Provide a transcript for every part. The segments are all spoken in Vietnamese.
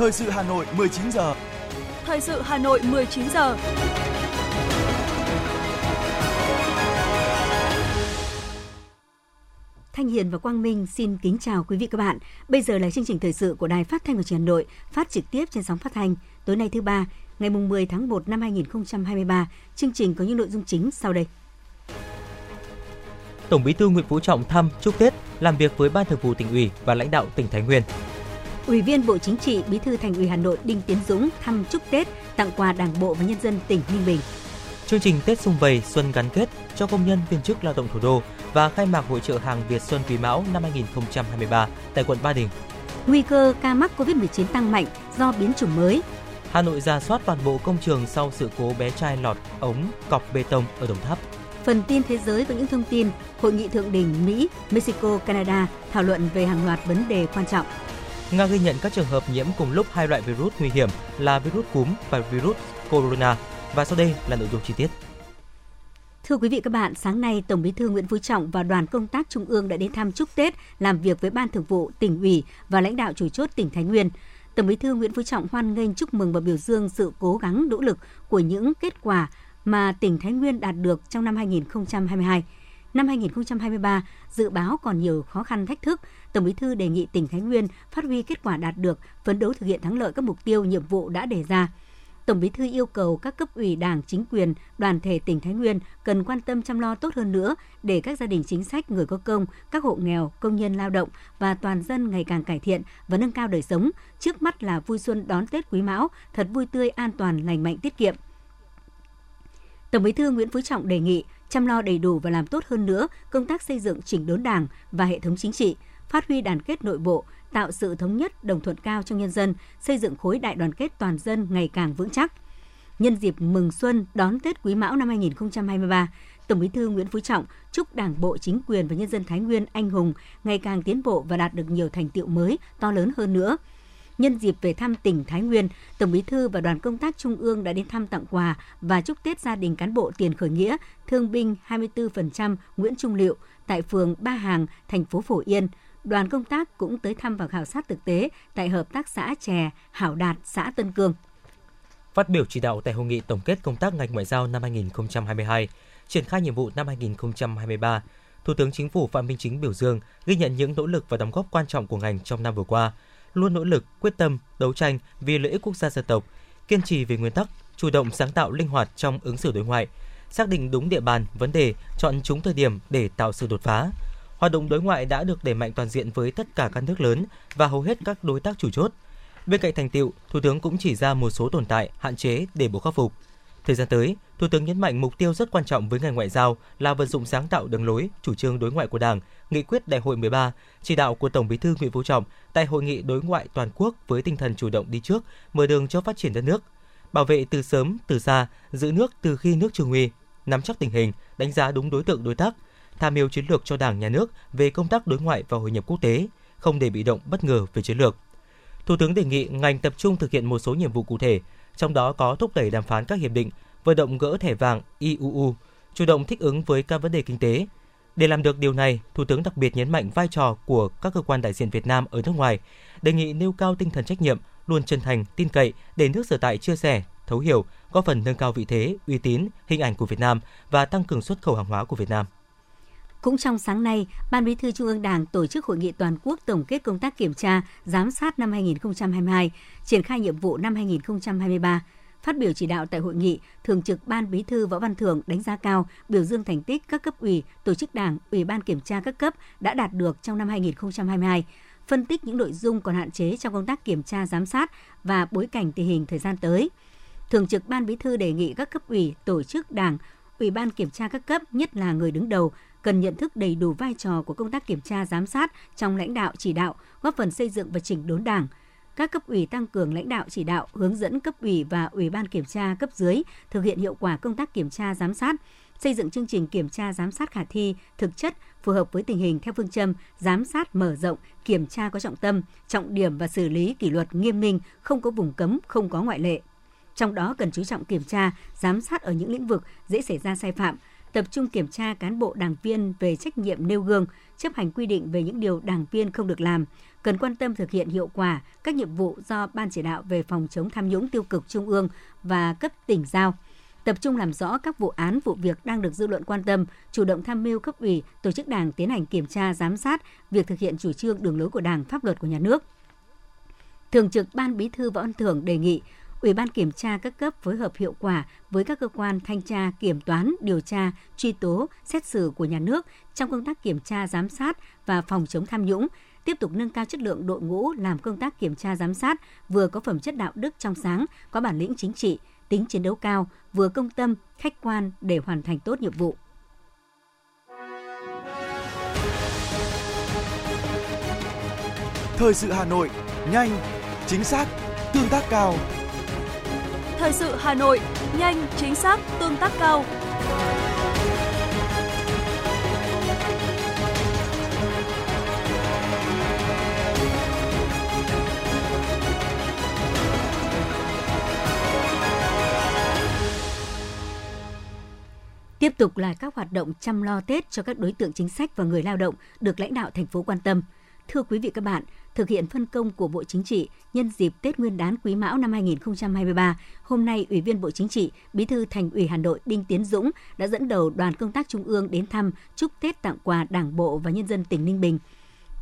Thời sự Hà Nội 19 giờ. Thời sự Hà Nội 19 giờ. Thanh Hiền và Quang Minh xin kính chào quý vị các bạn. Bây giờ là chương trình thời sự của Đài Phát thanh và Truyền hình Hà Nội, phát trực tiếp trên sóng phát thanh tối nay thứ ba, ngày mùng 10 tháng 1 năm 2023. Chương trình có những nội dung chính sau đây. Tổng Bí thư Nguyễn Phú Trọng thăm chúc Tết, làm việc với Ban Thường vụ tỉnh ủy và lãnh đạo tỉnh Thái Nguyên. Ủy viên Bộ Chính trị, Bí thư Thành ủy Hà Nội Đinh Tiến Dũng thăm chúc Tết, tặng quà Đảng bộ và nhân dân tỉnh Ninh Bình. Chương trình Tết xung vầy xuân gắn kết cho công nhân viên chức lao động thủ đô và khai mạc hội trợ hàng Việt Xuân Quý Mão năm 2023 tại quận Ba Đình. Nguy cơ ca mắc COVID-19 tăng mạnh do biến chủng mới. Hà Nội ra soát toàn bộ công trường sau sự cố bé trai lọt ống cọc bê tông ở Đồng Tháp. Phần tin thế giới với những thông tin Hội nghị thượng đỉnh Mỹ, Mexico, Canada thảo luận về hàng loạt vấn đề quan trọng. Nga ghi nhận các trường hợp nhiễm cùng lúc hai loại virus nguy hiểm là virus cúm và virus corona. Và sau đây là nội dung chi tiết. Thưa quý vị các bạn, sáng nay Tổng Bí thư Nguyễn Phú Trọng và đoàn công tác Trung ương đã đến thăm chúc Tết, làm việc với Ban Thường vụ tỉnh ủy và lãnh đạo chủ chốt tỉnh Thái Nguyên. Tổng Bí thư Nguyễn Phú Trọng hoan nghênh chúc mừng và biểu dương sự cố gắng nỗ lực của những kết quả mà tỉnh Thái Nguyên đạt được trong năm 2022. Năm 2023, dự báo còn nhiều khó khăn thách thức, Tổng Bí thư đề nghị tỉnh Thái Nguyên phát huy kết quả đạt được, phấn đấu thực hiện thắng lợi các mục tiêu, nhiệm vụ đã đề ra. Tổng Bí thư yêu cầu các cấp ủy Đảng, chính quyền, đoàn thể tỉnh Thái Nguyên cần quan tâm chăm lo tốt hơn nữa để các gia đình chính sách, người có công, các hộ nghèo, công nhân lao động và toàn dân ngày càng cải thiện và nâng cao đời sống. Trước mắt là vui xuân đón Tết Quý Mão, thật vui tươi, an toàn, lành mạnh, tiết kiệm. Tổng Bí thư Nguyễn Phú Trọng đề nghị chăm lo đầy đủ và làm tốt hơn nữa công tác xây dựng chỉnh đốn Đảng và hệ thống chính trị, phát huy đoàn kết nội bộ, tạo sự thống nhất, đồng thuận cao trong nhân dân, xây dựng khối đại đoàn kết toàn dân ngày càng vững chắc. Nhân dịp mừng xuân đón Tết Quý Mão năm 2023, Tổng Bí thư Nguyễn Phú Trọng chúc Đảng bộ, chính quyền và nhân dân Thái Nguyên anh hùng ngày càng tiến bộ và đạt được nhiều thành tiệu mới to lớn hơn nữa. Nhân dịp về thăm tỉnh Thái Nguyên, Tổng Bí thư và đoàn công tác Trung ương đã đến thăm tặng quà và chúc Tết gia đình cán bộ tiền khởi nghĩa, thương binh 24% Nguyễn Trung Liệu tại phường Ba Hàng, thành phố Phổ Yên. Đoàn công tác cũng tới thăm và khảo sát thực tế tại hợp tác xã chè Hảo Đạt, xã Tân Cương. Phát biểu chỉ đạo tại hội nghị tổng kết công tác ngành ngoại giao năm 2022, triển khai nhiệm vụ năm 2023, Thủ tướng Chính phủ Phạm Minh Chính biểu dương, ghi nhận những nỗ lực và đóng góp quan trọng của ngành trong năm vừa qua, luôn nỗ lực, quyết tâm, đấu tranh vì lợi ích quốc gia dân tộc, kiên trì về nguyên tắc, chủ động sáng tạo linh hoạt trong ứng xử đối ngoại, xác định đúng địa bàn, vấn đề, chọn chúng thời điểm để tạo sự đột phá. Hoạt động đối ngoại đã được đẩy mạnh toàn diện với tất cả các nước lớn và hầu hết các đối tác chủ chốt. Bên cạnh thành tiệu, Thủ tướng cũng chỉ ra một số tồn tại, hạn chế để bộ khắc phục. Thời gian tới, Thủ tướng nhấn mạnh mục tiêu rất quan trọng với ngành ngoại giao là vận dụng sáng tạo đường lối, chủ trương đối ngoại của Đảng, nghị quyết Đại hội 13, chỉ đạo của Tổng Bí thư Nguyễn Phú Trọng tại hội nghị đối ngoại toàn quốc với tinh thần chủ động đi trước, mở đường cho phát triển đất nước, bảo vệ từ sớm từ xa, giữ nước từ khi nước chưa nguy, nắm chắc tình hình, đánh giá đúng đối tượng đối tác, tham mưu chiến lược cho Đảng, Nhà nước về công tác đối ngoại và hội nhập quốc tế, không để bị động bất ngờ về chiến lược. Thủ tướng đề nghị ngành tập trung thực hiện một số nhiệm vụ cụ thể, trong đó có thúc đẩy đàm phán các hiệp định, vận động gỡ thẻ vàng IUU, chủ động thích ứng với các vấn đề kinh tế. Để làm được điều này, Thủ tướng đặc biệt nhấn mạnh vai trò của các cơ quan đại diện Việt Nam ở nước ngoài, đề nghị nêu cao tinh thần trách nhiệm, luôn chân thành, tin cậy để nước sở tại chia sẻ, thấu hiểu, góp phần nâng cao vị thế, uy tín, hình ảnh của Việt Nam và tăng cường xuất khẩu hàng hóa của Việt Nam. Cũng trong sáng nay, Ban Bí thư Trung ương Đảng tổ chức hội nghị toàn quốc tổng kết công tác kiểm tra, giám sát năm 2022, triển khai nhiệm vụ năm 2023. Phát biểu chỉ đạo tại hội nghị, Thường trực Ban Bí thư Võ Văn Thưởng đánh giá cao, biểu dương thành tích các cấp ủy, tổ chức đảng, ủy ban kiểm tra các cấp đã đạt được trong năm 2022, phân tích những nội dung còn hạn chế trong công tác kiểm tra giám sát và bối cảnh tình hình thời gian tới. Thường trực Ban Bí thư đề nghị các cấp ủy, tổ chức đảng, ủy ban kiểm tra các cấp, nhất là người đứng đầu, cần nhận thức đầy đủ vai trò của công tác kiểm tra giám sát trong lãnh đạo chỉ đạo, góp phần xây dựng và chỉnh đốn Đảng. Các cấp ủy tăng cường lãnh đạo chỉ đạo, hướng dẫn cấp ủy và ủy ban kiểm tra cấp dưới thực hiện hiệu quả công tác kiểm tra giám sát, xây dựng chương trình kiểm tra giám sát khả thi, thực chất, phù hợp với tình hình theo phương châm giám sát mở rộng, kiểm tra có trọng tâm, trọng điểm và xử lý kỷ luật nghiêm minh, không có vùng cấm, không có ngoại lệ. Trong đó cần chú trọng kiểm tra, giám sát ở những lĩnh vực dễ xảy ra sai phạm, tập trung kiểm tra cán bộ đảng viên về trách nhiệm nêu gương, chấp hành quy định về những điều đảng viên không được làm, cần quan tâm thực hiện hiệu quả các nhiệm vụ do Ban chỉ đạo về phòng chống tham nhũng tiêu cực trung ương và cấp tỉnh giao tập trung làm rõ các vụ án vụ việc đang được dư luận quan tâm, chủ động tham mưu cấp ủy, tổ chức đảng tiến hành kiểm tra, giám sát việc thực hiện chủ trương đường lối của Đảng, pháp luật của nhà nước. Thường trực Ban Bí thư Võ Văn Thưởng đề nghị Ủy ban kiểm tra các cấp phối hợp hiệu quả với các cơ quan thanh tra, kiểm toán, điều tra, truy tố, xét xử của nhà nước trong công tác kiểm tra, giám sát và phòng chống tham nhũng, tiếp tục nâng cao chất lượng đội ngũ làm công tác kiểm tra giám sát vừa có phẩm chất đạo đức trong sáng, có bản lĩnh chính trị, tính chiến đấu cao, vừa công tâm, khách quan để hoàn thành tốt nhiệm vụ. Thời sự Hà Nội, nhanh, chính xác, tương tác cao. Thời sự Hà Nội, nhanh, chính xác, tương tác cao. Tiếp tục là các hoạt động chăm lo Tết cho các đối tượng chính sách và người lao động được lãnh đạo thành phố quan tâm. Thưa quý vị các bạn, thực hiện phân công của Bộ Chính trị nhân dịp Tết Nguyên đán Quý Mão năm 2023, hôm nay Ủy viên Bộ Chính trị, Bí thư Thành ủy Hà Nội Đinh Tiến Dũng đã dẫn đầu đoàn công tác Trung ương đến thăm chúc Tết tặng quà Đảng bộ và nhân dân tỉnh Ninh Bình.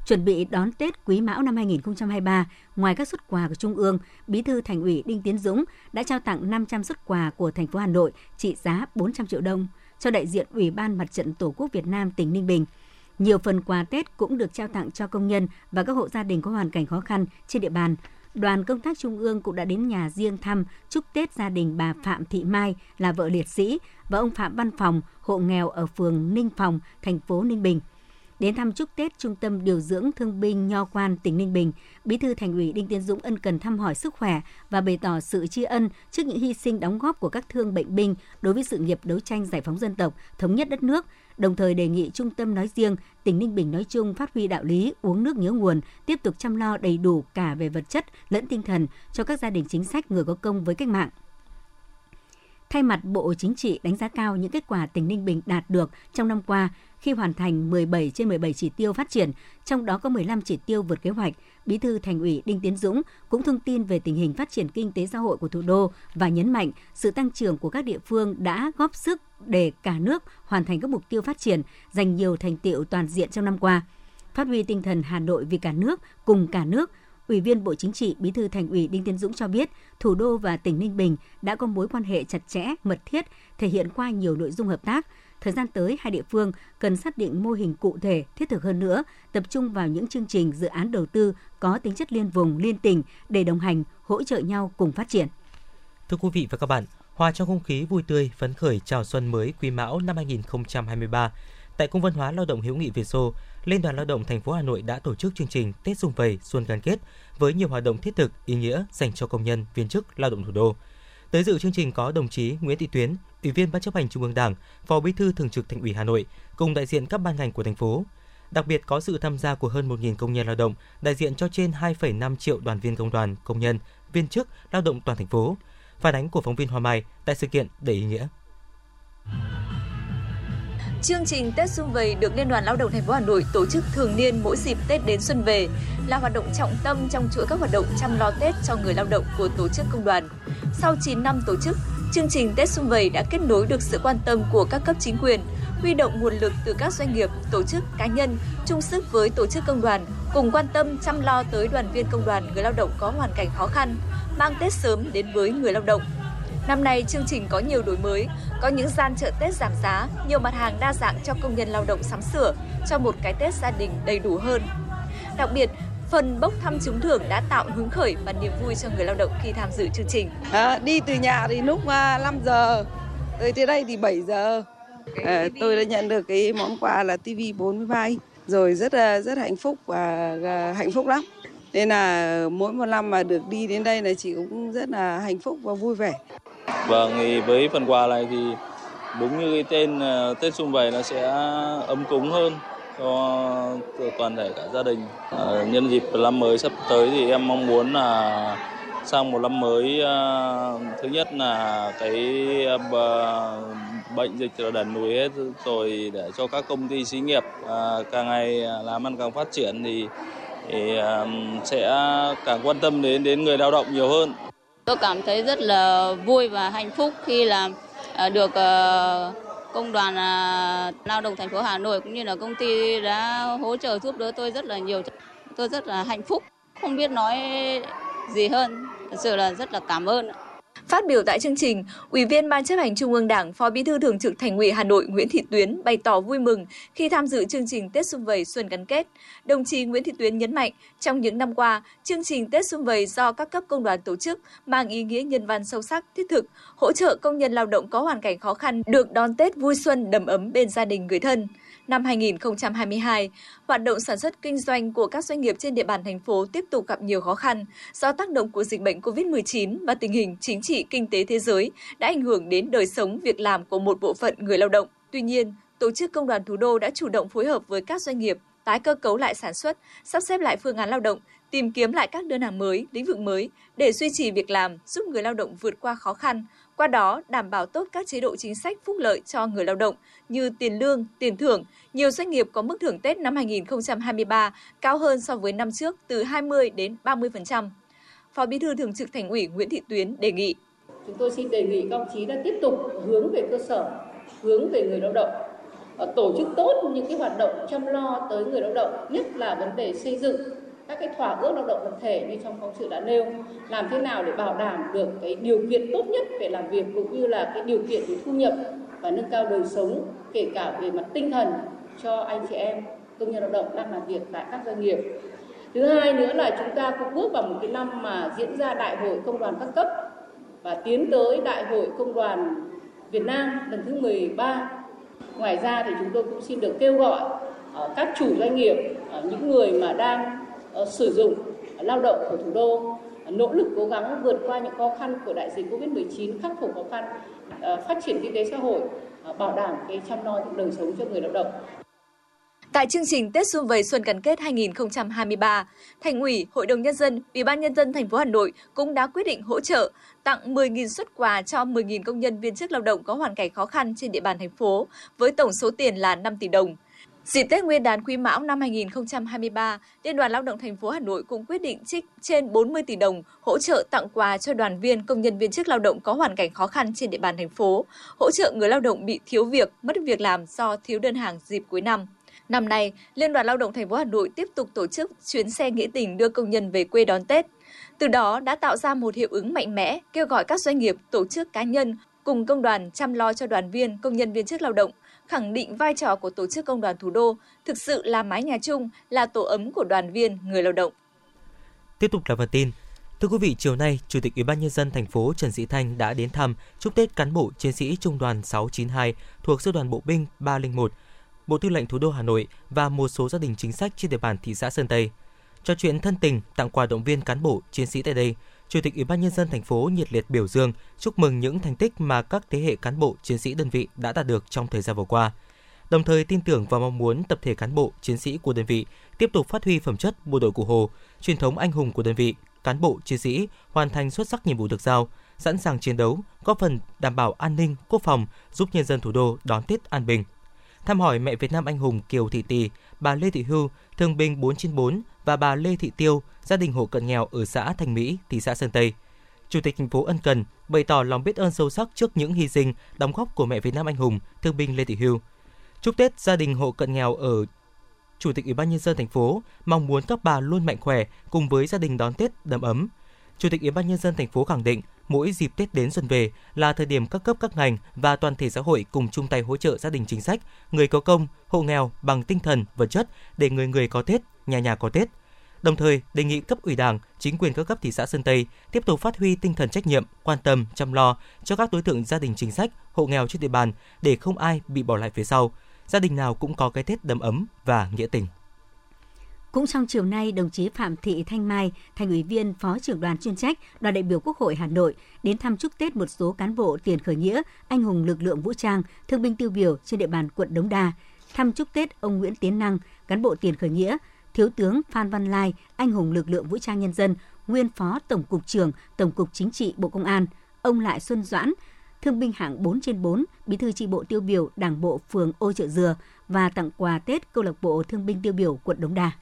Chuẩn bị đón Tết Quý Mão năm 2023, ngoài các xuất quà của Trung ương, Bí thư Thành ủy Đinh Tiến Dũng đã trao tặng 500 xuất quà của thành phố Hà Nội trị giá 400 triệu đồng cho đại diện Ủy ban Mặt trận Tổ quốc Việt Nam tỉnh Ninh Bình. Nhiều phần quà Tết cũng được trao tặng cho công nhân và các hộ gia đình có hoàn cảnh khó khăn trên địa bàn. Đoàn công tác Trung ương cũng đã đến nhà riêng thăm chúc Tết gia đình bà Phạm Thị Mai là vợ liệt sĩ và ông Phạm Văn Phòng, hộ nghèo ở phường Ninh Phòng, thành phố Ninh Bình – Đến thăm chúc Tết Trung tâm Điều dưỡng Thương binh Nho Quan, tỉnh Ninh Bình, Bí thư Thành ủy Đinh Tiến Dũng ân cần thăm hỏi sức khỏe và bày tỏ sự tri ân trước những hy sinh đóng góp của các thương bệnh binh đối với sự nghiệp đấu tranh giải phóng dân tộc, thống nhất đất nước, đồng thời đề nghị trung tâm nói riêng, tỉnh Ninh Bình nói chung phát huy đạo lý uống nước nhớ nguồn, tiếp tục chăm lo đầy đủ cả về vật chất lẫn tinh thần cho các gia đình chính sách người có công với cách mạng. Thay mặt Bộ Chính trị đánh giá cao những kết quả tỉnh Ninh Bình đạt được trong năm qua khi hoàn thành 17 trên 17 chỉ tiêu phát triển, trong đó có 15 chỉ tiêu vượt kế hoạch. Bí thư Thành ủy Đinh Tiến Dũng cũng thông tin về tình hình phát triển kinh tế xã hội của thủ đô và nhấn mạnh sự tăng trưởng của các địa phương đã góp sức để cả nước hoàn thành các mục tiêu phát triển, giành nhiều thành tiệu toàn diện trong năm qua. Phát huy tinh thần Hà Nội vì cả nước, cùng cả nước, Ủy viên Bộ Chính trị, Bí thư Thành ủy Đinh Tiến Dũng cho biết, thủ đô và tỉnh Ninh Bình đã có mối quan hệ chặt chẽ, mật thiết, thể hiện qua nhiều nội dung hợp tác. Thời gian tới, hai địa phương cần xác định mô hình cụ thể, thiết thực hơn nữa, tập trung vào những chương trình dự án đầu tư có tính chất liên vùng, liên tỉnh để đồng hành, hỗ trợ nhau cùng phát triển. Thưa quý vị và các bạn, hòa trong không khí vui tươi, phấn khởi chào xuân mới Quý Mão năm 2023, tại Cung văn hóa Lao động Hữu nghị Việt Xô, Liên đoàn Lao động thành phố Hà Nội đã tổ chức chương trình Tết Xung Vầy Xuân Gắn Kết với nhiều hoạt động thiết thực, ý nghĩa dành cho công nhân, viên chức lao động thủ đô. Tới dự chương trình có đồng chí Nguyễn Thị Tuyến, Ủy viên Ban chấp hành Trung ương Đảng, Phó Bí thư Thường trực Thành ủy Hà Nội cùng đại diện các ban ngành của thành phố. Đặc biệt có sự tham gia của hơn 1.000 công nhân lao động, đại diện cho trên 2,5 triệu đoàn viên công đoàn, công nhân, viên chức lao động toàn thành phố. Phản ánh của phóng viên Hoa Mai tại sự kiện đầy ý nghĩa. Chương trình Tết Xuân Vầy được Liên đoàn Lao động thành phố Hà Nội tổ chức thường niên mỗi dịp Tết đến xuân về là hoạt động trọng tâm trong chuỗi các hoạt động chăm lo Tết cho người lao động của tổ chức công đoàn. Sau 9 năm tổ chức, chương trình Tết Xuân Vầy đã kết nối được sự quan tâm của các cấp chính quyền, huy động nguồn lực từ các doanh nghiệp, tổ chức cá nhân chung sức với tổ chức công đoàn cùng quan tâm chăm lo tới đoàn viên công đoàn người lao động có hoàn cảnh khó khăn, mang Tết sớm đến với người lao động. Năm nay chương trình có nhiều đổi mới, có những gian chợ Tết giảm giá, nhiều mặt hàng đa dạng cho công nhân lao động sắm sửa cho một cái Tết gia đình đầy đủ hơn. Đặc biệt, phần bốc thăm trúng thưởng đã tạo hứng khởi và niềm vui cho người lao động khi tham dự chương trình. À, đi từ nhà thì lúc 5 giờ, tới tới đây thì 7 giờ. À, tôi đã nhận được cái món quà là TV 43 rồi rất là rất hạnh phúc và hạnh phúc lắm. Nên là mỗi một năm mà được đi đến đây là chị cũng rất là hạnh phúc và vui vẻ. Vâng, thì với phần quà này thì đúng như cái tên ờ, Tết Xung Vầy nó sẽ ấm cúng hơn cho toàn thể cả gia đình. À, nhân dịp năm mới sắp tới thì em mong muốn là sang một năm mới ờ, thứ nhất là cái bệnh dịch là đần lùi hết rồi để cho các công ty xí nghiệp càng ngày làm ăn càng phát triển thì, thì sẽ càng quan tâm đến đến người lao động nhiều hơn. Tôi cảm thấy rất là vui và hạnh phúc khi là ờ, được ờ, công đoàn à, lao động thành phố Hà Nội cũng như là công ty đã hỗ trợ giúp đỡ tôi rất là nhiều. Tôi rất là hạnh phúc, không biết nói gì hơn. Thật sự là rất là cảm ơn. Phát biểu tại chương trình, Ủy viên Ban chấp hành Trung ương Đảng, Phó Bí thư Thường trực Thành ủy Hà Nội Nguyễn Thị Tuyến bày tỏ vui mừng khi tham dự chương trình Tết Xuân Vầy Xuân gắn kết. Đồng chí Nguyễn Thị Tuyến nhấn mạnh, trong những năm qua, chương trình Tết Xuân Vầy do các cấp công đoàn tổ chức mang ý nghĩa nhân văn sâu sắc, thiết thực, hỗ trợ công nhân lao động có hoàn cảnh khó khăn được đón Tết vui xuân đầm ấm bên gia đình người thân năm 2022, hoạt động sản xuất kinh doanh của các doanh nghiệp trên địa bàn thành phố tiếp tục gặp nhiều khó khăn do tác động của dịch bệnh COVID-19 và tình hình chính trị kinh tế thế giới đã ảnh hưởng đến đời sống việc làm của một bộ phận người lao động. Tuy nhiên, tổ chức công đoàn thủ đô đã chủ động phối hợp với các doanh nghiệp tái cơ cấu lại sản xuất, sắp xếp lại phương án lao động, tìm kiếm lại các đơn hàng mới, lĩnh vực mới để duy trì việc làm, giúp người lao động vượt qua khó khăn, qua đó đảm bảo tốt các chế độ chính sách phúc lợi cho người lao động như tiền lương, tiền thưởng. Nhiều doanh nghiệp có mức thưởng Tết năm 2023 cao hơn so với năm trước từ 20 đến 30%. Phó Bí thư Thường trực Thành ủy Nguyễn Thị Tuyến đề nghị. Chúng tôi xin đề nghị các ông chí đã tiếp tục hướng về cơ sở, hướng về người lao động, ờ, tổ chức tốt những cái hoạt động chăm lo tới người lao động, nhất là vấn đề xây dựng các cái thỏa ước lao động tập thể như trong phóng sự đã nêu. Làm thế nào để bảo đảm được cái điều kiện tốt nhất về làm việc cũng như là cái điều kiện về thu nhập và nâng cao đời sống kể cả về mặt tinh thần cho anh chị em công nhân lao động đang làm việc tại các doanh nghiệp. Thứ hai nữa là chúng ta cũng bước vào một cái năm mà diễn ra đại hội công đoàn các cấp và tiến tới đại hội công đoàn Việt Nam lần thứ 13 ngoài ra thì chúng tôi cũng xin được kêu gọi ờ, các chủ doanh nghiệp ờ, những người mà đang ờ, sử dụng lao động của thủ đô nỗ lực cố gắng vượt qua những khó khăn của đại dịch Covid-19, khắc phục khó khăn, phát triển kinh tế xã hội, bảo đảm cái chăm lo đời sống cho người lao động. Tại chương trình Tết Xuân Vầy Xuân gắn kết 2023, Thành ủy, Hội đồng nhân dân, Ủy ban nhân dân thành phố Hà Nội cũng đã quyết định hỗ trợ tặng 10.000 xuất quà cho 10.000 công nhân viên chức lao động có hoàn cảnh khó khăn trên địa bàn thành phố với tổng số tiền là 5 tỷ đồng. Dịp Tết Nguyên đán Quý Mão năm 2023, Liên đoàn Lao động thành phố Hà Nội cũng quyết định trích trên 40 tỷ đồng hỗ trợ tặng quà cho đoàn viên công nhân viên chức lao động có hoàn cảnh khó khăn trên địa bàn thành phố, hỗ trợ người lao động bị thiếu việc, mất việc làm do thiếu đơn hàng dịp cuối năm. Năm nay, Liên đoàn Lao động thành phố Hà Nội tiếp tục tổ chức chuyến xe nghĩa tình đưa công nhân về quê đón Tết. Từ đó đã tạo ra một hiệu ứng mạnh mẽ, kêu gọi các doanh nghiệp, tổ chức cá nhân cùng công đoàn chăm lo cho đoàn viên, công nhân viên chức lao động, khẳng định vai trò của tổ chức công đoàn thủ đô thực sự là mái nhà chung, là tổ ấm của đoàn viên, người lao động. Tiếp tục là phần tin. Thưa quý vị, chiều nay, Chủ tịch Ủy ban nhân dân thành phố Trần Sĩ Thanh đã đến thăm chúc Tết cán bộ chiến sĩ Trung đoàn 692 thuộc Sư đoàn Bộ binh 301, Bộ Tư lệnh Thủ đô Hà Nội và một số gia đình chính sách trên địa bàn thị xã Sơn Tây. Trò chuyện thân tình, tặng quà động viên cán bộ chiến sĩ tại đây, Chủ tịch Ủy ban nhân dân thành phố nhiệt liệt biểu dương, chúc mừng những thành tích mà các thế hệ cán bộ chiến sĩ đơn vị đã đạt được trong thời gian vừa qua. Đồng thời tin tưởng và mong muốn tập thể cán bộ chiến sĩ của đơn vị tiếp tục phát huy phẩm chất bộ đội cụ Hồ, truyền thống anh hùng của đơn vị, cán bộ chiến sĩ hoàn thành xuất sắc nhiệm vụ được giao, sẵn sàng chiến đấu, góp phần đảm bảo an ninh, quốc phòng, giúp nhân dân thủ đô đón Tết an bình. Thăm hỏi mẹ Việt Nam anh hùng Kiều Thị Tì, bà Lê Thị Hưu, thương binh 4 trên 4 và bà Lê Thị Tiêu, gia đình hộ cận nghèo ở xã Thành Mỹ, thị xã Sơn Tây. Chủ tịch thành phố ân cần bày tỏ lòng biết ơn sâu sắc trước những hy sinh, đóng góp của mẹ Việt Nam anh hùng, thương binh Lê Thị Hưu. Chúc Tết gia đình hộ cận nghèo ở Chủ tịch Ủy ban nhân dân thành phố mong muốn các bà luôn mạnh khỏe cùng với gia đình đón Tết đầm ấm. Chủ tịch Ủy ban nhân dân thành phố khẳng định mỗi dịp Tết đến xuân về là thời điểm các cấp các ngành và toàn thể xã hội cùng chung tay hỗ trợ gia đình chính sách, người có công, hộ nghèo bằng tinh thần, vật chất để người người có Tết, nhà nhà có Tết. Đồng thời, đề nghị cấp ủy Đảng, chính quyền các cấp thị xã Sơn Tây tiếp tục phát huy tinh thần trách nhiệm, quan tâm, chăm lo cho các đối tượng gia đình chính sách, hộ nghèo trên địa bàn để không ai bị bỏ lại phía sau. Gia đình nào cũng có cái Tết đầm ấm và nghĩa tình. Cũng trong chiều nay, đồng chí Phạm Thị Thanh Mai, thành ủy viên, phó trưởng đoàn chuyên trách, đoàn đại biểu Quốc hội Hà Nội đến thăm chúc Tết một số cán bộ tiền khởi nghĩa, anh hùng lực lượng vũ trang, thương binh tiêu biểu trên địa bàn quận Đống Đa. Thăm chúc Tết ông Nguyễn Tiến Năng, cán bộ tiền khởi nghĩa, Thiếu tướng Phan Văn Lai, anh hùng lực lượng vũ trang nhân dân, nguyên phó Tổng cục trưởng Tổng cục Chính trị Bộ Công an, ông Lại Xuân Doãn, thương binh hạng 4 trên 4, bí thư tri bộ tiêu biểu Đảng bộ phường Ô Chợ Dừa và tặng quà Tết câu lạc bộ thương binh tiêu biểu quận Đống Đa.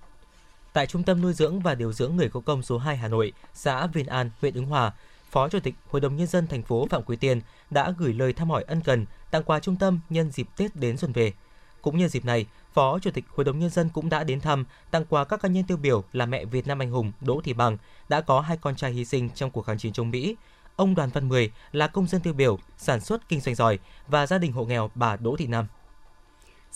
Tại Trung tâm nuôi dưỡng và điều dưỡng người có công số 2 Hà Nội, xã Viên An, huyện Ứng Hòa, Phó Chủ tịch Hội đồng nhân dân thành phố Phạm Quý Tiên đã gửi lời thăm hỏi ân cần, tặng quà trung tâm nhân dịp Tết đến xuân về. Cũng nhân dịp này, Phó Chủ tịch Hội đồng nhân dân cũng đã đến thăm, tặng quà các cá nhân tiêu biểu là mẹ Việt Nam anh hùng Đỗ Thị Bằng đã có hai con trai hy sinh trong cuộc kháng chiến chống Mỹ. Ông Đoàn Văn Mười là công dân tiêu biểu, sản xuất kinh doanh giỏi và gia đình hộ nghèo bà Đỗ Thị Nam.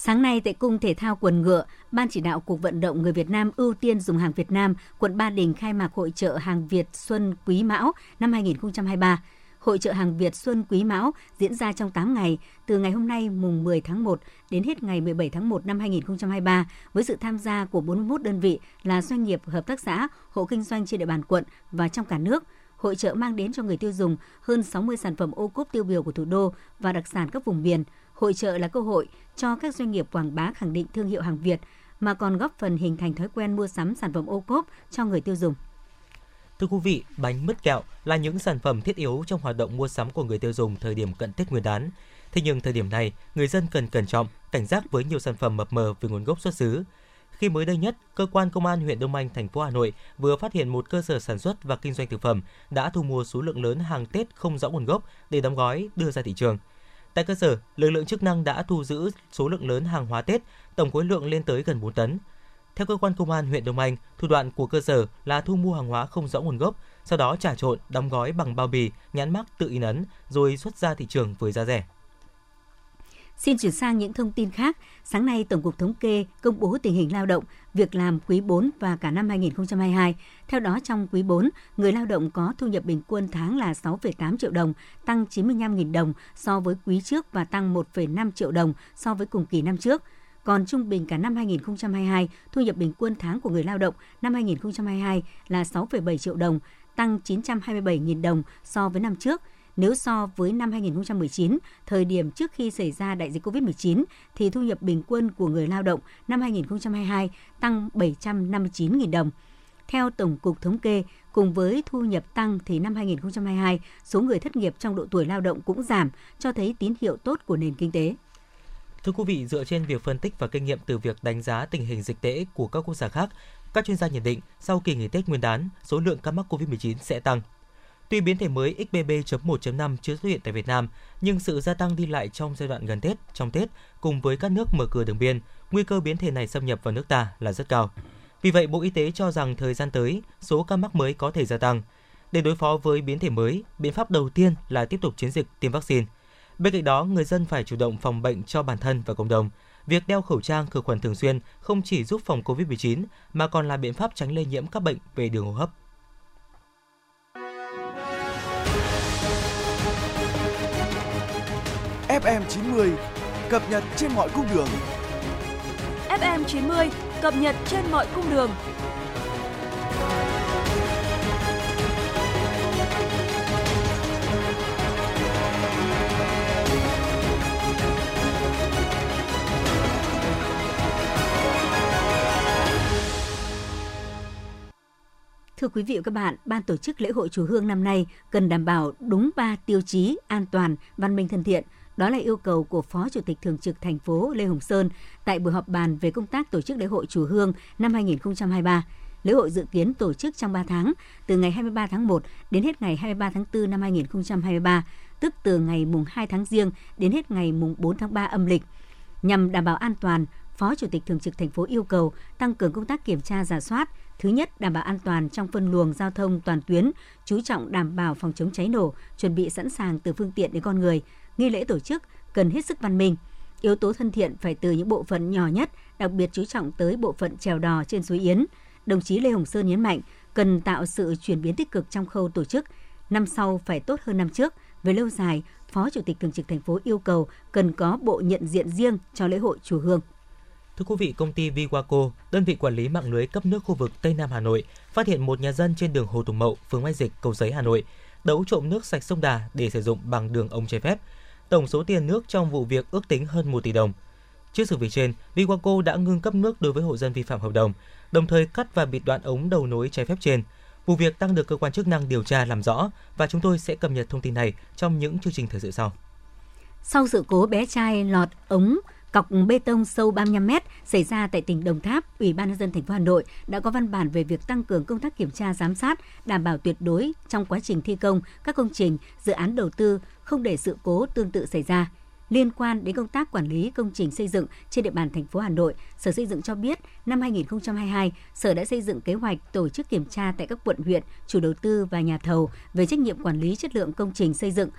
Sáng nay tại Cung Thể thao Quần Ngựa, Ban chỉ đạo Cuộc vận động người Việt Nam ưu tiên dùng hàng Việt Nam, quận Ba Đình khai mạc hội trợ hàng Việt Xuân Quý Mão năm 2023. Hội trợ hàng Việt Xuân Quý Mão diễn ra trong 8 ngày, từ ngày hôm nay mùng 10 tháng 1 đến hết ngày 17 tháng 1 năm 2023, với sự tham gia của 41 đơn vị là doanh nghiệp, hợp tác xã, hộ kinh doanh trên địa bàn quận và trong cả nước. Hội trợ mang đến cho người tiêu dùng hơn 60 sản phẩm ô cốp tiêu biểu của thủ đô và đặc sản các vùng miền. Hội trợ là cơ hội cho các doanh nghiệp quảng bá khẳng định thương hiệu hàng Việt, mà còn góp phần hình thành thói quen mua sắm sản phẩm ô cốp cho người tiêu dùng. Thưa quý vị, bánh mứt kẹo là những sản phẩm thiết yếu trong hoạt động mua sắm của người tiêu dùng thời điểm cận Tết Nguyên đán. Thế nhưng thời điểm này, người dân cần cẩn trọng, cảnh giác với nhiều sản phẩm mập mờ về nguồn gốc xuất xứ. Khi mới đây nhất, cơ quan công an huyện Đông Anh, thành phố Hà Nội vừa phát hiện một cơ sở sản xuất và kinh doanh thực phẩm đã thu mua số lượng lớn hàng Tết không rõ nguồn gốc để đóng gói đưa ra thị trường. Tại cơ sở, lực lượng chức năng đã thu giữ số lượng lớn hàng hóa Tết, tổng khối lượng lên tới gần 4 tấn. Theo cơ quan công an huyện Đông Anh, thủ đoạn của cơ sở là thu mua hàng hóa không rõ nguồn gốc, sau đó trả trộn, đóng gói bằng bao bì, nhãn mác tự in ấn, rồi xuất ra thị trường với giá rẻ. Xin chuyển sang những thông tin khác. Sáng nay, Tổng cục Thống kê công bố tình hình lao động, việc làm quý 4 và cả năm 2022. Theo đó, trong quý 4, người lao động có thu nhập bình quân tháng là 6,8 triệu đồng, tăng 95.000 đồng so với quý trước và tăng 1,5 triệu đồng so với cùng kỳ năm trước. Còn trung bình cả năm 2022, thu nhập bình quân tháng của người lao động năm 2022 là 6,7 triệu đồng, tăng 927.000 đồng so với năm trước. Nếu so với năm 2019, thời điểm trước khi xảy ra đại dịch COVID-19, thì thu nhập bình quân của người lao động năm 2022 tăng 759.000 đồng. Theo Tổng cục Thống kê, cùng với thu nhập tăng thì năm 2022, số người thất nghiệp trong độ tuổi lao động cũng giảm, cho thấy tín hiệu tốt của nền kinh tế. Thưa quý vị, dựa trên việc phân tích và kinh nghiệm từ việc đánh giá tình hình dịch tễ của các quốc gia khác, các chuyên gia nhận định sau kỳ nghỉ Tết Nguyên đán, số lượng ca mắc COVID-19 sẽ tăng. Tuy biến thể mới XBB.1.5 chưa xuất hiện tại Việt Nam, nhưng sự gia tăng đi lại trong giai đoạn gần Tết, trong Tết cùng với các nước mở cửa đường biên, nguy cơ biến thể này xâm nhập vào nước ta là rất cao. Vì vậy, Bộ Y tế cho rằng thời gian tới, số ca mắc mới có thể gia tăng. Để đối phó với biến thể mới, biện pháp đầu tiên là tiếp tục chiến dịch tiêm vaccine. Bên cạnh đó, người dân phải chủ động phòng bệnh cho bản thân và cộng đồng. Việc đeo khẩu trang khử khuẩn thường xuyên không chỉ giúp phòng COVID-19 mà còn là biện pháp tránh lây nhiễm các bệnh về đường hô hấp. FM 90 cập nhật trên mọi cung đường. FM 90 cập nhật trên mọi cung đường. Thưa quý vị và các bạn, ban tổ chức lễ hội chùa Hương năm nay cần đảm bảo đúng 3 tiêu chí an toàn, văn minh thân thiện. Đó là yêu cầu của Phó Chủ tịch Thường trực thành phố Lê Hồng Sơn tại buổi họp bàn về công tác tổ chức lễ hội chùa Hương năm 2023. Lễ hội dự kiến tổ chức trong 3 tháng, từ ngày 23 tháng 1 đến hết ngày 23 tháng 4 năm 2023, tức từ ngày mùng 2 tháng Giêng đến hết ngày mùng 4 tháng 3 âm lịch. Nhằm đảm bảo an toàn, Phó Chủ tịch Thường trực thành phố yêu cầu tăng cường công tác kiểm tra giả soát, Thứ nhất, đảm bảo an toàn trong phân luồng giao thông toàn tuyến, chú trọng đảm bảo phòng chống cháy nổ, chuẩn bị sẵn sàng từ phương tiện đến con người. Nghi lễ tổ chức cần hết sức văn minh. Yếu tố thân thiện phải từ những bộ phận nhỏ nhất, đặc biệt chú trọng tới bộ phận trèo đò trên suối Yến. Đồng chí Lê Hồng Sơn nhấn mạnh, cần tạo sự chuyển biến tích cực trong khâu tổ chức. Năm sau phải tốt hơn năm trước. Về lâu dài, Phó Chủ tịch Thường trực thành phố yêu cầu cần có bộ nhận diện riêng cho lễ hội chùa Hương. Thưa quý vị, công ty Viwaco, đơn vị quản lý mạng lưới cấp nước khu vực Tây Nam Hà Nội, phát hiện một nhà dân trên đường Hồ Tùng Mậu, phường Mai Dịch, Cầu Giấy, Hà Nội, đấu trộm nước sạch sông Đà để sử dụng bằng đường ống trái phép. Tổng số tiền nước trong vụ việc ước tính hơn 1 tỷ đồng. Trước sự việc trên, Viwaco đã ngưng cấp nước đối với hộ dân vi phạm hợp đồng, đồng thời cắt và bịt đoạn ống đầu nối trái phép trên. Vụ việc đang được cơ quan chức năng điều tra làm rõ và chúng tôi sẽ cập nhật thông tin này trong những chương trình thời sự sau. Sau sự cố bé trai lọt ống cọc bê tông sâu 35 mét xảy ra tại tỉnh Đồng Tháp, Ủy ban nhân dân thành phố Hà Nội đã có văn bản về việc tăng cường công tác kiểm tra giám sát, đảm bảo tuyệt đối trong quá trình thi công các công trình, dự án đầu tư không để sự cố tương tự xảy ra. Liên quan đến công tác quản lý công trình xây dựng trên địa bàn thành phố Hà Nội, Sở Xây dựng cho biết năm 2022, Sở đã xây dựng kế hoạch tổ chức kiểm tra tại các quận huyện, chủ đầu tư và nhà thầu về trách nhiệm quản lý chất lượng công trình xây dựng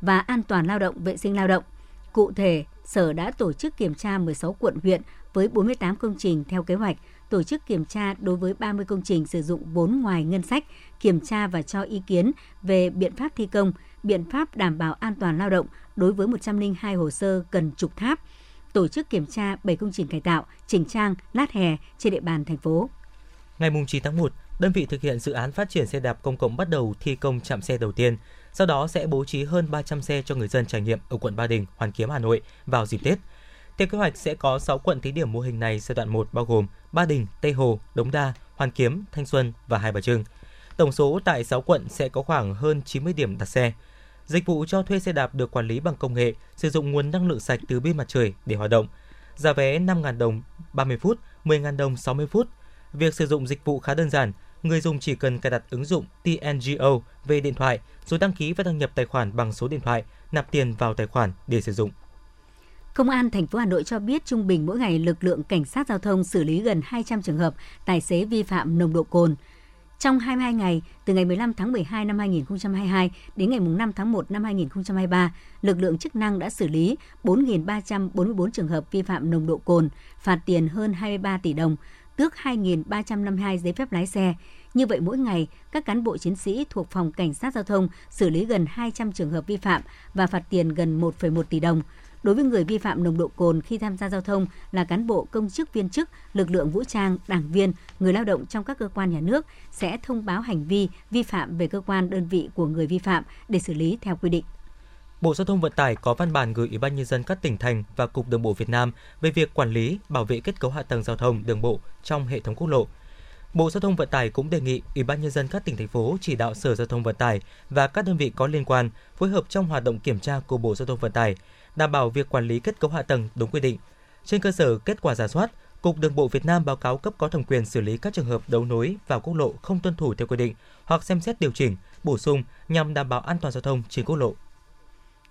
và an toàn lao động, vệ sinh lao động. Cụ thể, Sở đã tổ chức kiểm tra 16 quận huyện với 48 công trình theo kế hoạch, tổ chức kiểm tra đối với 30 công trình sử dụng vốn ngoài ngân sách, kiểm tra và cho ý kiến về biện pháp thi công, biện pháp đảm bảo an toàn lao động đối với 102 hồ sơ cần trục tháp, tổ chức kiểm tra 7 công trình cải tạo, chỉnh trang, lát hè trên địa bàn thành phố. Ngày 9 tháng 1, đơn vị thực hiện dự án phát triển xe đạp công cộng bắt đầu thi công trạm xe đầu tiên. Sau đó sẽ bố trí hơn 300 xe cho người dân trải nghiệm ở quận Ba Đình, Hoàn Kiếm, Hà Nội vào dịp Tết. Theo kế hoạch sẽ có 6 quận thí điểm mô hình này giai đoạn 1 bao gồm Ba Đình, Tây Hồ, Đống Đa, Hoàn Kiếm, Thanh Xuân và Hai Bà Trưng. Tổng số tại 6 quận sẽ có khoảng hơn 90 điểm đặt xe. Dịch vụ cho thuê xe đạp được quản lý bằng công nghệ, sử dụng nguồn năng lượng sạch từ pin mặt trời để hoạt động. Giá vé 5.000 đồng 30 phút, 10.000 đồng 60 phút. Việc sử dụng dịch vụ khá đơn giản, người dùng chỉ cần cài đặt ứng dụng TNGO về điện thoại rồi đăng ký và đăng nhập tài khoản bằng số điện thoại, nạp tiền vào tài khoản để sử dụng. Công an thành phố Hà Nội cho biết trung bình mỗi ngày lực lượng cảnh sát giao thông xử lý gần 200 trường hợp tài xế vi phạm nồng độ cồn. Trong 22 ngày, từ ngày 15 tháng 12 năm 2022 đến ngày 5 tháng 1 năm 2023, lực lượng chức năng đã xử lý 4.344 trường hợp vi phạm nồng độ cồn, phạt tiền hơn 23 tỷ đồng, tước 2.352 giấy phép lái xe. Như vậy mỗi ngày, các cán bộ chiến sĩ thuộc phòng cảnh sát giao thông xử lý gần 200 trường hợp vi phạm và phạt tiền gần 1,1 tỷ đồng. Đối với người vi phạm nồng độ cồn khi tham gia giao thông là cán bộ công chức viên chức, lực lượng vũ trang, đảng viên, người lao động trong các cơ quan nhà nước sẽ thông báo hành vi vi phạm về cơ quan đơn vị của người vi phạm để xử lý theo quy định. Bộ Giao thông Vận tải có văn bản gửi Ủy ban nhân dân các tỉnh thành và Cục Đường bộ Việt Nam về việc quản lý, bảo vệ kết cấu hạ tầng giao thông đường bộ trong hệ thống quốc lộ. Bộ Giao thông Vận tải cũng đề nghị Ủy ban nhân dân các tỉnh thành phố chỉ đạo Sở Giao thông Vận tải và các đơn vị có liên quan phối hợp trong hoạt động kiểm tra của Bộ Giao thông Vận tải, đảm bảo việc quản lý kết cấu hạ tầng đúng quy định. Trên cơ sở kết quả giả soát, Cục Đường bộ Việt Nam báo cáo cấp có thẩm quyền xử lý các trường hợp đấu nối vào quốc lộ không tuân thủ theo quy định hoặc xem xét điều chỉnh, bổ sung nhằm đảm bảo an toàn giao thông trên quốc lộ.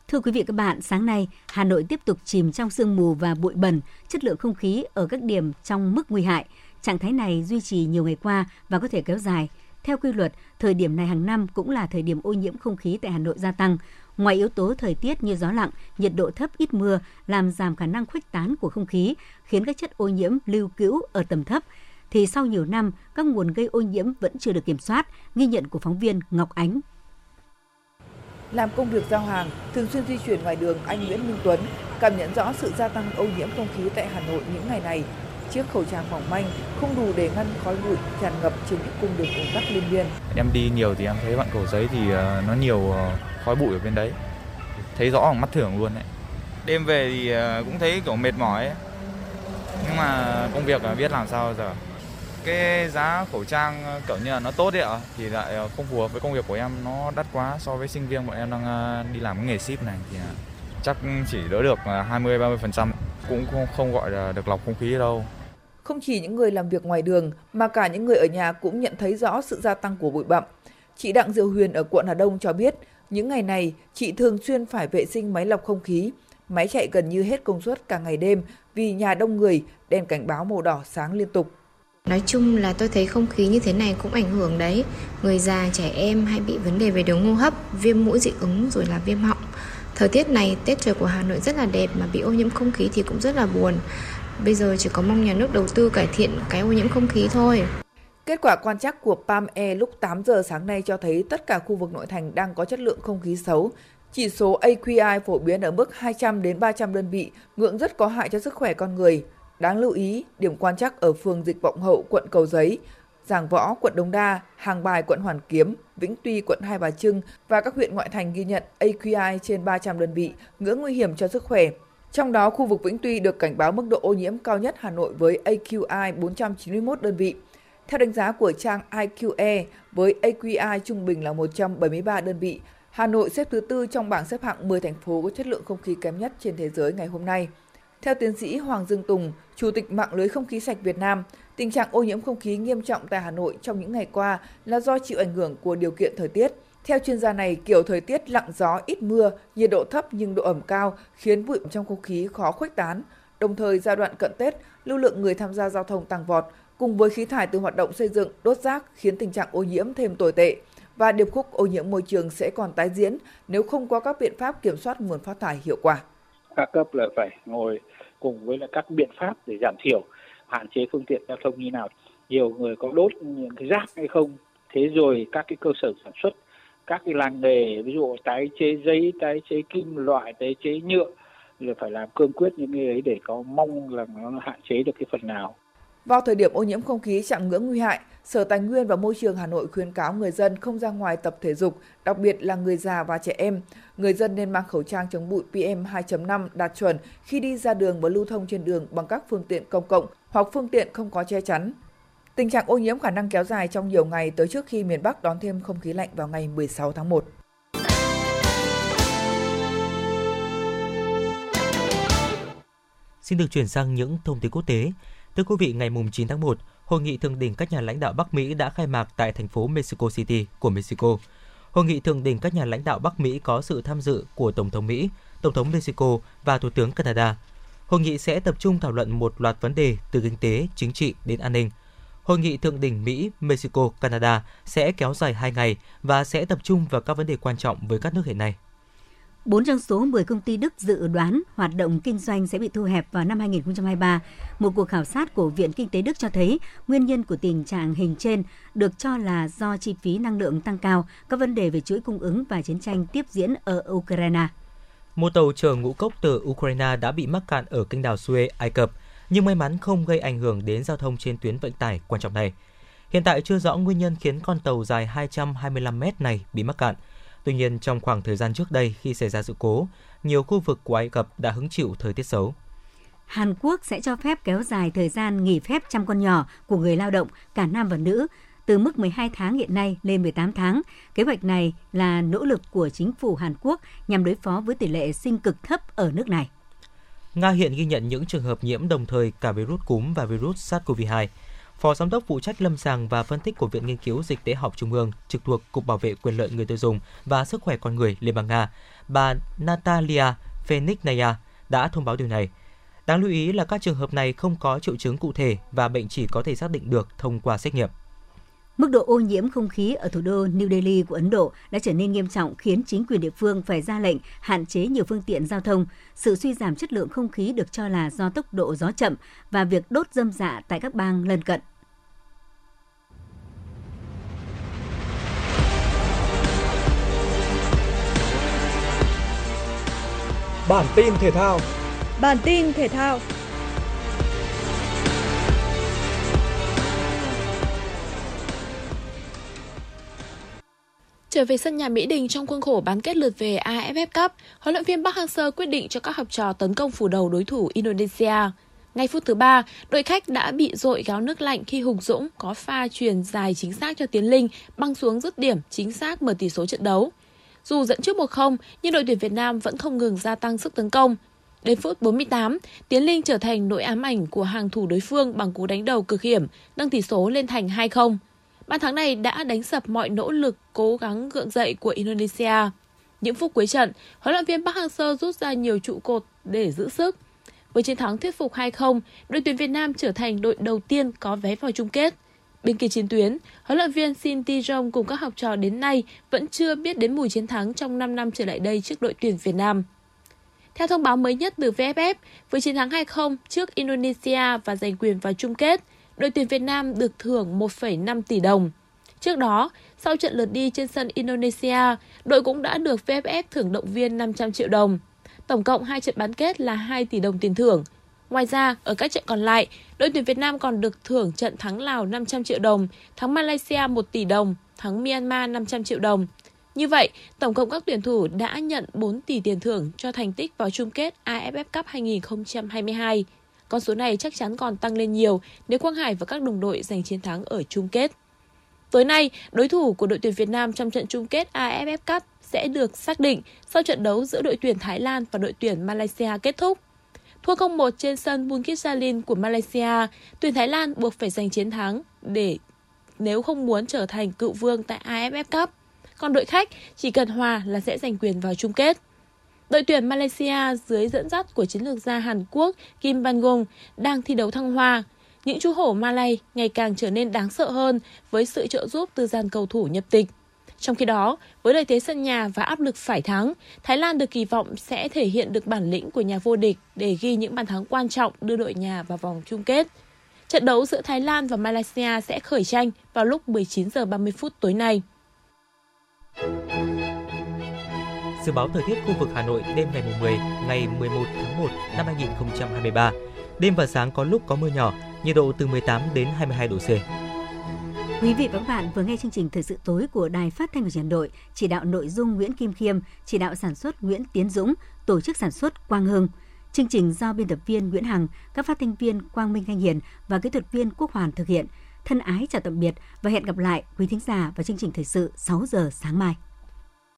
Thưa quý vị các bạn, sáng nay, Hà Nội tiếp tục chìm trong sương mù và bụi bẩn, chất lượng không khí ở các điểm trong mức nguy hại. Trạng thái này duy trì nhiều ngày qua và có thể kéo dài. Theo quy luật, thời điểm này hàng năm cũng là thời điểm ô nhiễm không khí tại Hà Nội gia tăng. Ngoài yếu tố thời tiết như gió lặng, nhiệt độ thấp ít mưa làm giảm khả năng khuếch tán của không khí, khiến các chất ô nhiễm lưu cữu ở tầm thấp, thì sau nhiều năm, các nguồn gây ô nhiễm vẫn chưa được kiểm soát, ghi nhận của phóng viên Ngọc Ánh. Làm công việc giao hàng, thường xuyên di chuyển ngoài đường, anh Nguyễn Minh Tuấn cảm nhận rõ sự gia tăng ô nhiễm không khí tại Hà Nội những ngày này. Chiếc khẩu trang mỏng manh không đủ để ngăn khói bụi tràn ngập trên những cung đường ùn tắc liên miên. Em đi nhiều thì em thấy bạn cầu giấy thì ờ, nó nhiều ờ, khói bụi ở bên đấy. Thấy rõ bằng mắt thường luôn đấy. Đêm về thì ờ, cũng thấy kiểu mệt mỏi ấy. Nhưng mà công việc là biết làm sao giờ. Cái giá khẩu trang kiểu như là nó tốt đấy ạ thì lại không phù hợp với công việc của em nó đắt quá so với sinh viên bọn em đang đi làm cái nghề ship này thì chắc chỉ đỡ được 20 30% cũng không, không gọi là được lọc không khí đâu. Không chỉ những người làm việc ngoài đường mà cả những người ở nhà cũng nhận thấy rõ sự gia tăng của bụi bặm. Chị Đặng Diệu Huyền ở quận Hà Đông cho biết, những ngày này chị thường xuyên phải vệ sinh máy lọc không khí. Máy chạy gần như hết công suất cả ngày đêm vì nhà đông người, đèn cảnh báo màu đỏ sáng liên tục. Nói chung là tôi thấy không khí như thế này cũng ảnh hưởng đấy. Người già, trẻ em hay bị vấn đề về đường hô hấp, viêm mũi dị ứng rồi là viêm họng. Thời tiết này, Tết trời của Hà Nội rất là đẹp mà bị ô nhiễm không khí thì cũng rất là buồn. Bây giờ chỉ có mong nhà nước đầu tư cải thiện cái ô nhiễm không khí thôi. Kết quả quan trắc của PAM-E lúc 8 giờ sáng nay cho thấy tất cả khu vực nội thành đang có chất lượng không khí xấu. Chỉ số AQI phổ biến ở mức 200 đến 300 đơn vị, ngưỡng rất có hại cho sức khỏe con người. Đáng lưu ý, điểm quan trắc ở phường Dịch Vọng Hậu, quận Cầu Giấy, Giảng Võ, quận Đống Đa, Hàng Bài, quận Hoàn Kiếm, Vĩnh Tuy, quận Hai Bà Trưng và các huyện ngoại thành ghi nhận AQI trên 300 đơn vị, ngưỡng nguy hiểm cho sức khỏe. Trong đó, khu vực Vĩnh Tuy được cảnh báo mức độ ô nhiễm cao nhất Hà Nội với AQI 491 đơn vị. Theo đánh giá của trang IQE, với AQI trung bình là 173 đơn vị, Hà Nội xếp thứ tư trong bảng xếp hạng 10 thành phố có chất lượng không khí kém nhất trên thế giới ngày hôm nay. Theo tiến sĩ Hoàng Dương Tùng, Chủ tịch mạng lưới không khí sạch Việt Nam, tình trạng ô nhiễm không khí nghiêm trọng tại Hà Nội trong những ngày qua là do chịu ảnh hưởng của điều kiện thời tiết. Theo chuyên gia này, kiểu thời tiết lặng gió, ít mưa, nhiệt độ thấp nhưng độ ẩm cao khiến bụi trong không khí khó khuếch tán. Đồng thời, giai đoạn cận Tết, lưu lượng người tham gia giao thông tăng vọt, cùng với khí thải từ hoạt động xây dựng, đốt rác khiến tình trạng ô nhiễm thêm tồi tệ và điệp khúc ô nhiễm môi trường sẽ còn tái diễn nếu không có các biện pháp kiểm soát nguồn phát thải hiệu quả. Các cấp là phải ngồi cùng với các biện pháp để giảm thiểu, hạn chế phương tiện giao thông như nào. Nhiều người có đốt những cái rác hay không, thế rồi các cái cơ sở sản xuất, các cái làng nghề, ví dụ tái chế giấy, tái chế kim loại, tái chế nhựa là phải làm cương quyết những cái ấy để có mong là nó hạn chế được cái phần nào. Vào thời điểm ô nhiễm không khí chạm ngưỡng nguy hại, Sở Tài nguyên và Môi trường Hà Nội khuyến cáo người dân không ra ngoài tập thể dục, đặc biệt là người già và trẻ em. Người dân nên mang khẩu trang chống bụi PM 2.5 đạt chuẩn khi đi ra đường và lưu thông trên đường bằng các phương tiện công cộng hoặc phương tiện không có che chắn. Tình trạng ô nhiễm khả năng kéo dài trong nhiều ngày tới trước khi miền Bắc đón thêm không khí lạnh vào ngày 16 tháng 1. Xin được chuyển sang những thông tin quốc tế. Thưa quý vị, ngày 9 tháng 1, Hội nghị thượng đỉnh các nhà lãnh đạo Bắc Mỹ đã khai mạc tại thành phố Mexico City của Mexico. Hội nghị thượng đỉnh các nhà lãnh đạo Bắc Mỹ có sự tham dự của Tổng thống Mỹ, Tổng thống Mexico và Thủ tướng Canada. Hội nghị sẽ tập trung thảo luận một loạt vấn đề từ kinh tế, chính trị đến an ninh. Hội nghị thượng đỉnh Mỹ, Mexico, Canada sẽ kéo dài 2 ngày và sẽ tập trung vào các vấn đề quan trọng với các nước hiện nay. 4 trong số 10 công ty Đức dự đoán hoạt động kinh doanh sẽ bị thu hẹp vào năm 2023. Một cuộc khảo sát của Viện Kinh tế Đức cho thấy nguyên nhân của tình trạng hình trên được cho là do chi phí năng lượng tăng cao, các vấn đề về chuỗi cung ứng và chiến tranh tiếp diễn ở Ukraine. Một tàu chở ngũ cốc từ Ukraine đã bị mắc cạn ở kênh đào Suez, Ai Cập, nhưng may mắn không gây ảnh hưởng đến giao thông trên tuyến vận tải quan trọng này. Hiện tại chưa rõ nguyên nhân khiến con tàu dài 225 mét này bị mắc cạn – Tuy nhiên, trong khoảng thời gian trước đây khi xảy ra sự cố, nhiều khu vực của Ai Cập đã hứng chịu thời tiết xấu. Hàn Quốc sẽ cho phép kéo dài thời gian nghỉ phép chăm con nhỏ của người lao động cả nam và nữ từ mức 12 tháng hiện nay lên 18 tháng. Kế hoạch này là nỗ lực của chính phủ Hàn Quốc nhằm đối phó với tỷ lệ sinh cực thấp ở nước này. Nga hiện ghi nhận những trường hợp nhiễm đồng thời cả virus cúm và virus SARS-CoV-2. Phó Giám đốc phụ trách lâm sàng và phân tích của Viện Nghiên cứu Dịch tễ học Trung ương trực thuộc Cục Bảo vệ quyền lợi người tiêu dùng và sức khỏe con người Liên bang Nga, bà Natalia Feniknaya đã thông báo điều này. Đáng lưu ý là các trường hợp này không có triệu chứng cụ thể và bệnh chỉ có thể xác định được thông qua xét nghiệm. Mức độ ô nhiễm không khí ở thủ đô New Delhi của Ấn Độ đã trở nên nghiêm trọng khiến chính quyền địa phương phải ra lệnh hạn chế nhiều phương tiện giao thông. Sự suy giảm chất lượng không khí được cho là do tốc độ gió chậm và việc đốt dâm dạ tại các bang lân cận. Bản tin thể thao Bản tin thể thao Trở về sân nhà Mỹ Đình trong khuôn khổ bán kết lượt về AFF Cup, huấn luyện viên Park Hang-seo quyết định cho các học trò tấn công phủ đầu đối thủ Indonesia. Ngay phút thứ ba, đội khách đã bị dội gáo nước lạnh khi Hùng Dũng có pha truyền dài chính xác cho Tiến Linh băng xuống dứt điểm chính xác mở tỷ số trận đấu. Dù dẫn trước 1-0, nhưng đội tuyển Việt Nam vẫn không ngừng gia tăng sức tấn công. Đến phút 48, Tiến Linh trở thành nỗi ám ảnh của hàng thủ đối phương bằng cú đánh đầu cực hiểm, nâng tỷ số lên thành 2-0. Bàn thắng này đã đánh sập mọi nỗ lực cố gắng gượng dậy của Indonesia. Những phút cuối trận, huấn luyện viên Park Hang-seo rút ra nhiều trụ cột để giữ sức. Với chiến thắng thuyết phục 2-0, đội tuyển Việt Nam trở thành đội đầu tiên có vé vào chung kết. Bên kia chiến tuyến, huấn luyện viên Shin Tae-jong cùng các học trò đến nay vẫn chưa biết đến mùi chiến thắng trong 5 năm trở lại đây trước đội tuyển Việt Nam. Theo thông báo mới nhất từ VFF, với chiến thắng 2-0 trước Indonesia và giành quyền vào chung kết, đội tuyển Việt Nam được thưởng 1,5 tỷ đồng. Trước đó, sau trận lượt đi trên sân Indonesia, đội cũng đã được VFF thưởng động viên 500 triệu đồng. Tổng cộng hai trận bán kết là 2 tỷ đồng tiền thưởng. Ngoài ra, ở các trận còn lại, đội tuyển Việt Nam còn được thưởng trận thắng Lào 500 triệu đồng, thắng Malaysia 1 tỷ đồng, thắng Myanmar 500 triệu đồng. Như vậy, tổng cộng các tuyển thủ đã nhận 4 tỷ tiền thưởng cho thành tích vào chung kết AFF Cup 2022. Con số này chắc chắn còn tăng lên nhiều nếu Quang Hải và các đồng đội giành chiến thắng ở chung kết. Tối nay, đối thủ của đội tuyển Việt Nam trong trận chung kết AFF Cup sẽ được xác định sau trận đấu giữa đội tuyển Thái Lan và đội tuyển Malaysia kết thúc. Thua 0-1 trên sân Bukit Jalil của Malaysia, tuyển Thái Lan buộc phải giành chiến thắng để nếu không muốn trở thành cựu vương tại AFF Cup. Còn đội khách chỉ cần hòa là sẽ giành quyền vào chung kết. Đội tuyển Malaysia dưới dẫn dắt của chiến lược gia Hàn Quốc Kim Ban-gong đang thi đấu thăng hoa. Những chú hổ Malay ngày càng trở nên đáng sợ hơn với sự trợ giúp từ dàn cầu thủ nhập tịch. Trong khi đó, với lợi thế sân nhà và áp lực phải thắng, Thái Lan được kỳ vọng sẽ thể hiện được bản lĩnh của nhà vô địch để ghi những bàn thắng quan trọng đưa đội nhà vào vòng chung kết. Trận đấu giữa Thái Lan và Malaysia sẽ khởi tranh vào lúc 19 giờ 30 phút tối nay. Dự báo thời tiết khu vực Hà Nội đêm ngày 10, ngày 11 tháng 1 năm 2023. Đêm và sáng có lúc có mưa nhỏ, nhiệt độ từ 18 đến 22 độ C. Quý vị và các bạn vừa nghe chương trình Thời sự tối của Đài Phát thanh và Truyền đội, chỉ đạo nội dung Nguyễn Kim Khiêm, chỉ đạo sản xuất Nguyễn Tiến Dũng, tổ chức sản xuất Quang Hưng. Chương trình do biên tập viên Nguyễn Hằng, các phát thanh viên Quang Minh Thanh Hiền và kỹ thuật viên Quốc Hoàn thực hiện. Thân ái chào tạm biệt và hẹn gặp lại quý thính giả vào chương trình thời sự 6 giờ sáng mai.